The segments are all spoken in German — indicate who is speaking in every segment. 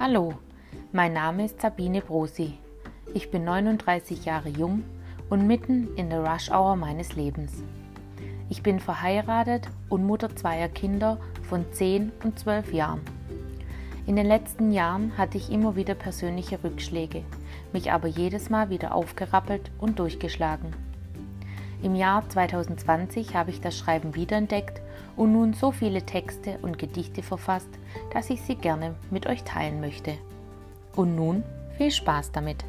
Speaker 1: Hallo, mein Name ist Sabine Brosi. Ich bin 39 Jahre jung und mitten in der Rush Hour meines Lebens. Ich bin verheiratet und Mutter zweier Kinder von 10 und 12 Jahren. In den letzten Jahren hatte ich immer wieder persönliche Rückschläge, mich aber jedes Mal wieder aufgerappelt und durchgeschlagen. Im Jahr 2020 habe ich das Schreiben wiederentdeckt und nun so viele Texte und Gedichte verfasst, dass ich sie gerne mit euch teilen möchte. Und nun viel Spaß damit!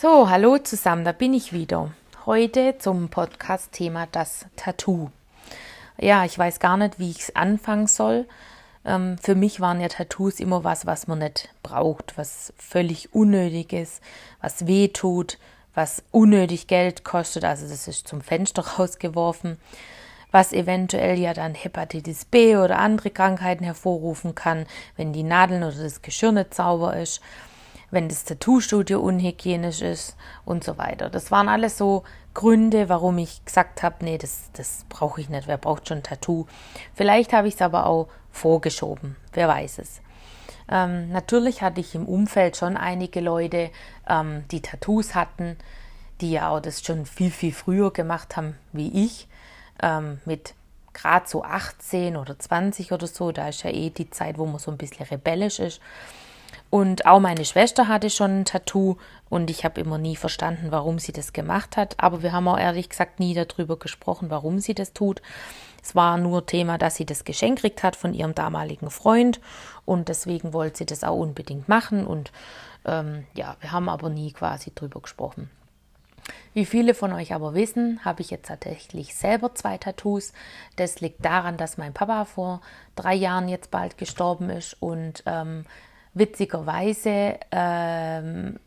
Speaker 1: So, hallo zusammen, da bin ich wieder. Heute zum Podcast-Thema das Tattoo. Ja, ich weiß gar nicht, wie ich es anfangen soll. Ähm, für mich waren ja Tattoos immer was, was man nicht braucht, was völlig unnötig ist, was weh tut, was unnötig Geld kostet. Also das ist zum Fenster rausgeworfen, was eventuell ja dann Hepatitis B oder andere Krankheiten hervorrufen kann, wenn die Nadeln oder das Geschirr nicht sauber ist wenn das Tattoo-Studio unhygienisch ist und so weiter. Das waren alles so Gründe, warum ich gesagt habe, nee, das, das brauche ich nicht. Wer braucht schon Tattoo? Vielleicht habe ich es aber auch vorgeschoben. Wer weiß es. Ähm, natürlich hatte ich im Umfeld schon einige Leute, ähm, die Tattoos hatten, die ja auch das schon viel, viel früher gemacht haben wie ich. Ähm, mit gerade so 18 oder 20 oder so. Da ist ja eh die Zeit, wo man so ein bisschen rebellisch ist. Und auch meine Schwester hatte schon ein Tattoo und ich habe immer nie verstanden, warum sie das gemacht hat. Aber wir haben auch ehrlich gesagt nie darüber gesprochen, warum sie das tut. Es war nur Thema, dass sie das Geschenk gekriegt hat von ihrem damaligen Freund und deswegen wollte sie das auch unbedingt machen. Und ähm, ja, wir haben aber nie quasi drüber gesprochen. Wie viele von euch aber wissen, habe ich jetzt tatsächlich selber zwei Tattoos. Das liegt daran, dass mein Papa vor drei Jahren jetzt bald gestorben ist und ähm, witzigerweise ähm,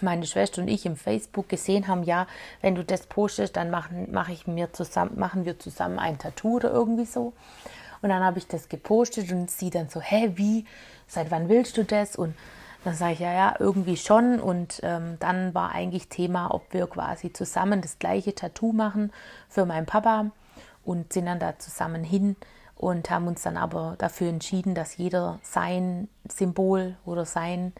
Speaker 1: meine Schwester und ich im Facebook gesehen haben, ja, wenn du das postest, dann machen, mach ich mir zusammen, machen wir zusammen ein Tattoo oder irgendwie so. Und dann habe ich das gepostet und sie dann so, hä, wie, seit wann willst du das? Und dann sage ich, ja, ja, irgendwie schon. Und ähm, dann war eigentlich Thema, ob wir quasi zusammen das gleiche Tattoo machen für meinen Papa und sind dann da zusammen hin und haben uns dann aber dafür entschieden, dass jeder sein Symbol oder sein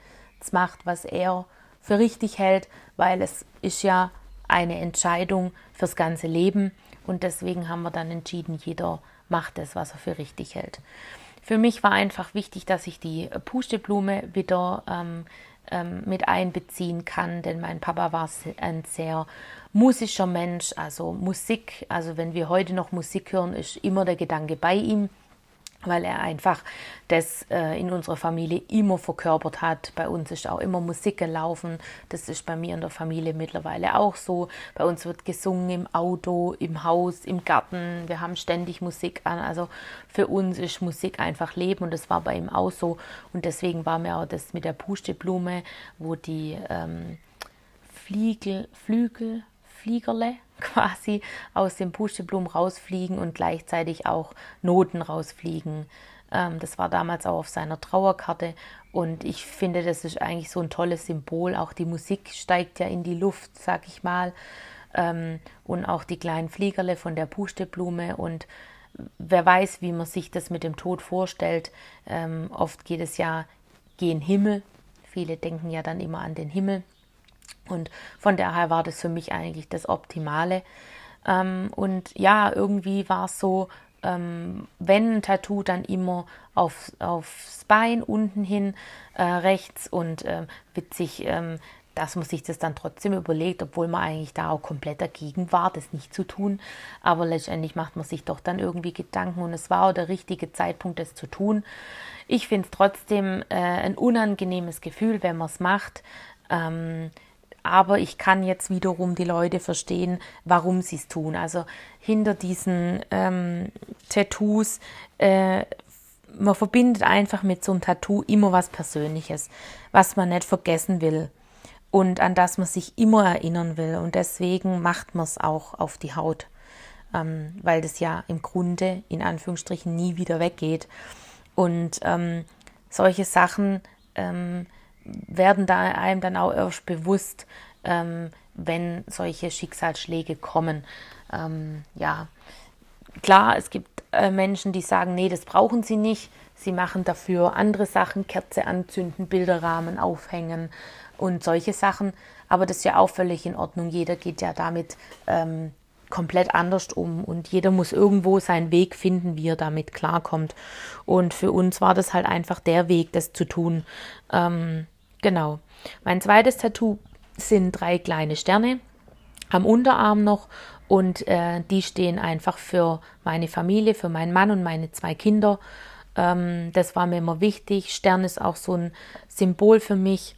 Speaker 1: macht, was er für richtig hält, weil es ist ja eine Entscheidung fürs ganze Leben und deswegen haben wir dann entschieden, jeder macht es, was er für richtig hält. Für mich war einfach wichtig, dass ich die Pusteblume wieder ähm, ähm, mit einbeziehen kann, denn mein Papa war ein sehr musischer Mensch, also Musik, also wenn wir heute noch Musik hören, ist immer der Gedanke bei ihm weil er einfach das äh, in unserer Familie immer verkörpert hat. Bei uns ist auch immer Musik gelaufen. Das ist bei mir in der Familie mittlerweile auch so. Bei uns wird gesungen im Auto, im Haus, im Garten. Wir haben ständig Musik an. Also für uns ist Musik einfach Leben und das war bei ihm auch so. Und deswegen war mir auch das mit der Pusteblume, wo die ähm, Fliegel, Flügel, Fliegerle quasi aus dem Pusteblumen rausfliegen und gleichzeitig auch Noten rausfliegen. Ähm, das war damals auch auf seiner Trauerkarte und ich finde, das ist eigentlich so ein tolles Symbol. Auch die Musik steigt ja in die Luft, sag ich mal. Ähm, und auch die kleinen Fliegerle von der Pusteblume und wer weiß, wie man sich das mit dem Tod vorstellt. Ähm, oft geht es ja gen Himmel. Viele denken ja dann immer an den Himmel. Und von daher war das für mich eigentlich das Optimale. Ähm, und ja, irgendwie war es so, ähm, wenn ein Tattoo, dann immer auf, aufs Bein unten hin äh, rechts und äh, witzig, ähm, dass man sich das dann trotzdem überlegt, obwohl man eigentlich da auch komplett dagegen war, das nicht zu tun. Aber letztendlich macht man sich doch dann irgendwie Gedanken und es war auch der richtige Zeitpunkt, das zu tun. Ich finde es trotzdem äh, ein unangenehmes Gefühl, wenn man es macht. Ähm, aber ich kann jetzt wiederum die Leute verstehen, warum sie es tun. Also hinter diesen ähm, Tattoos, äh, man verbindet einfach mit so einem Tattoo immer was Persönliches, was man nicht vergessen will und an das man sich immer erinnern will. Und deswegen macht man es auch auf die Haut, ähm, weil das ja im Grunde in Anführungsstrichen nie wieder weggeht. Und ähm, solche Sachen ähm, werden da einem dann auch erst bewusst, ähm, wenn solche Schicksalsschläge kommen. Ähm, ja, klar, es gibt äh, Menschen, die sagen, nee, das brauchen sie nicht. Sie machen dafür andere Sachen, Kerze anzünden, Bilderrahmen aufhängen und solche Sachen. Aber das ist ja auch völlig in Ordnung. Jeder geht ja damit ähm, komplett anders um und jeder muss irgendwo seinen Weg finden, wie er damit klarkommt. Und für uns war das halt einfach der Weg, das zu tun. Ähm, genau. Mein zweites Tattoo sind drei kleine Sterne am Unterarm noch und äh, die stehen einfach für meine Familie, für meinen Mann und meine zwei Kinder. Ähm, das war mir immer wichtig. Stern ist auch so ein Symbol für mich,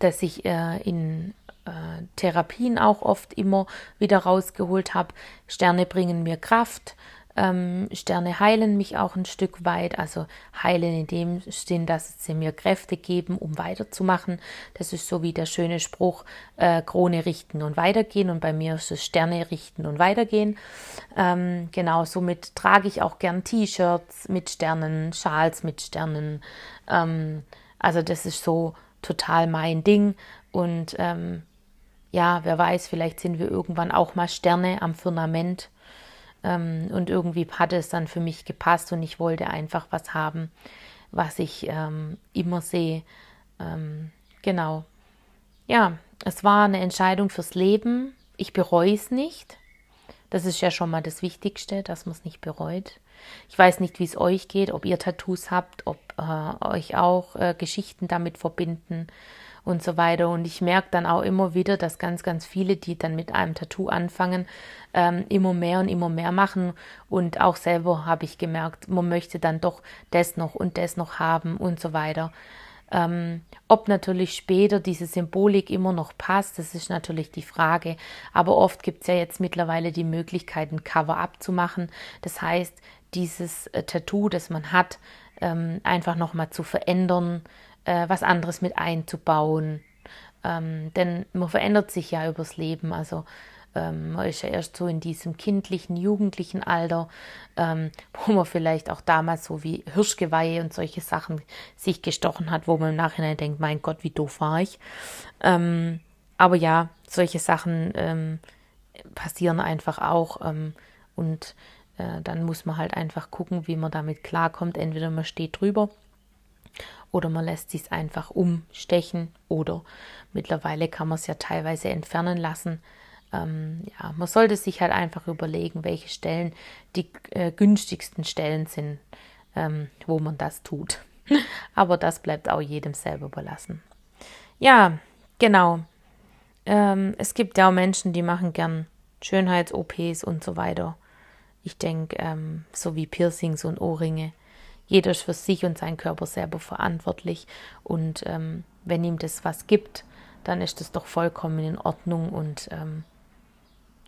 Speaker 1: das ich äh, in äh, Therapien auch oft immer wieder rausgeholt habe. Sterne bringen mir Kraft. Ähm, Sterne heilen mich auch ein Stück weit, also heilen in dem Sinn, dass sie mir Kräfte geben, um weiterzumachen. Das ist so wie der schöne Spruch, äh, Krone richten und weitergehen. Und bei mir ist es Sterne richten und weitergehen. Ähm, genau, somit trage ich auch gern T-Shirts mit Sternen, Schals mit Sternen. Ähm, also das ist so total mein Ding. Und ähm, ja, wer weiß, vielleicht sind wir irgendwann auch mal Sterne am Firmament. Ähm, und irgendwie hatte es dann für mich gepasst und ich wollte einfach was haben, was ich ähm, immer sehe. Ähm, genau. Ja, es war eine Entscheidung fürs Leben. Ich bereue es nicht. Das ist ja schon mal das Wichtigste, dass man es nicht bereut. Ich weiß nicht, wie es euch geht, ob ihr Tattoos habt, ob äh, euch auch äh, Geschichten damit verbinden und so weiter. Und ich merke dann auch immer wieder, dass ganz, ganz viele, die dann mit einem Tattoo anfangen, ähm, immer mehr und immer mehr machen. Und auch selber habe ich gemerkt, man möchte dann doch das noch und das noch haben und so weiter. Ähm, ob natürlich später diese Symbolik immer noch passt, das ist natürlich die Frage. Aber oft gibt es ja jetzt mittlerweile die Möglichkeit, ein Cover-up zu machen. Das heißt, dieses äh, Tattoo, das man hat, ähm, einfach nochmal zu verändern, äh, was anderes mit einzubauen. Ähm, denn man verändert sich ja übers Leben. Also ähm, man ist ja erst so in diesem kindlichen, jugendlichen Alter, ähm, wo man vielleicht auch damals so wie Hirschgeweihe und solche Sachen sich gestochen hat, wo man im Nachhinein denkt, mein Gott, wie doof war ich. Ähm, aber ja, solche Sachen ähm, passieren einfach auch. Ähm, und äh, dann muss man halt einfach gucken, wie man damit klarkommt. Entweder man steht drüber oder man lässt sich einfach umstechen oder mittlerweile kann man es ja teilweise entfernen lassen. Ähm, ja, man sollte sich halt einfach überlegen, welche Stellen die äh, günstigsten Stellen sind, ähm, wo man das tut. Aber das bleibt auch jedem selber überlassen. Ja, genau. Ähm, es gibt ja auch Menschen, die machen gern Schönheits-OPs und so weiter. Ich denke, ähm, so wie Piercings und Ohrringe jeder ist für sich und seinen Körper selber verantwortlich. Und ähm, wenn ihm das was gibt, dann ist das doch vollkommen in Ordnung. Und ähm,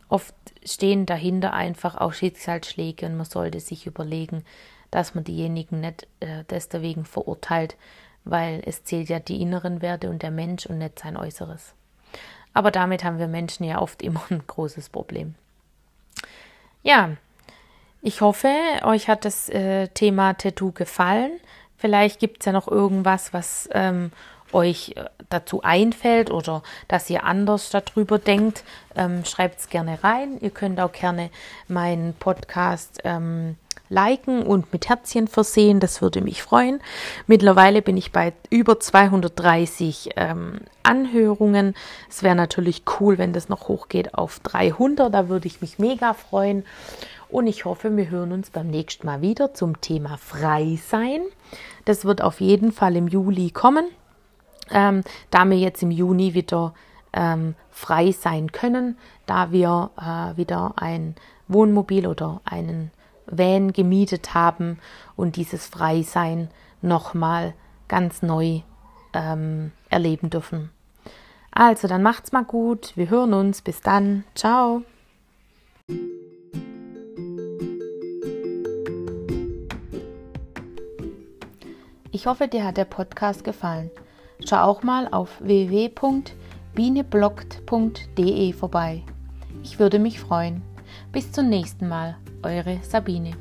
Speaker 1: oft stehen dahinter einfach auch Schicksalsschläge und man sollte sich überlegen, dass man diejenigen nicht äh, deswegen verurteilt, weil es zählt ja die inneren Werte und der Mensch und nicht sein Äußeres. Aber damit haben wir Menschen ja oft immer ein großes Problem. Ja, ich hoffe, euch hat das äh, Thema Tattoo gefallen. Vielleicht gibt es ja noch irgendwas, was ähm, euch äh, dazu einfällt oder dass ihr anders darüber denkt. Ähm, Schreibt es gerne rein. Ihr könnt auch gerne meinen Podcast ähm, liken und mit Herzchen versehen. Das würde mich freuen. Mittlerweile bin ich bei über 230 ähm, Anhörungen. Es wäre natürlich cool, wenn das noch hochgeht auf 300. Da würde ich mich mega freuen. Und ich hoffe, wir hören uns beim nächsten Mal wieder zum Thema Frei sein. Das wird auf jeden Fall im Juli kommen, ähm, da wir jetzt im Juni wieder ähm, frei sein können, da wir äh, wieder ein Wohnmobil oder einen Van gemietet haben und dieses Freisein nochmal ganz neu ähm, erleben dürfen. Also, dann macht's mal gut. Wir hören uns. Bis dann. Ciao. Ich hoffe, dir hat der Podcast gefallen. Schau auch mal auf www.bienebloggt.de vorbei. Ich würde mich freuen. Bis zum nächsten Mal, eure Sabine.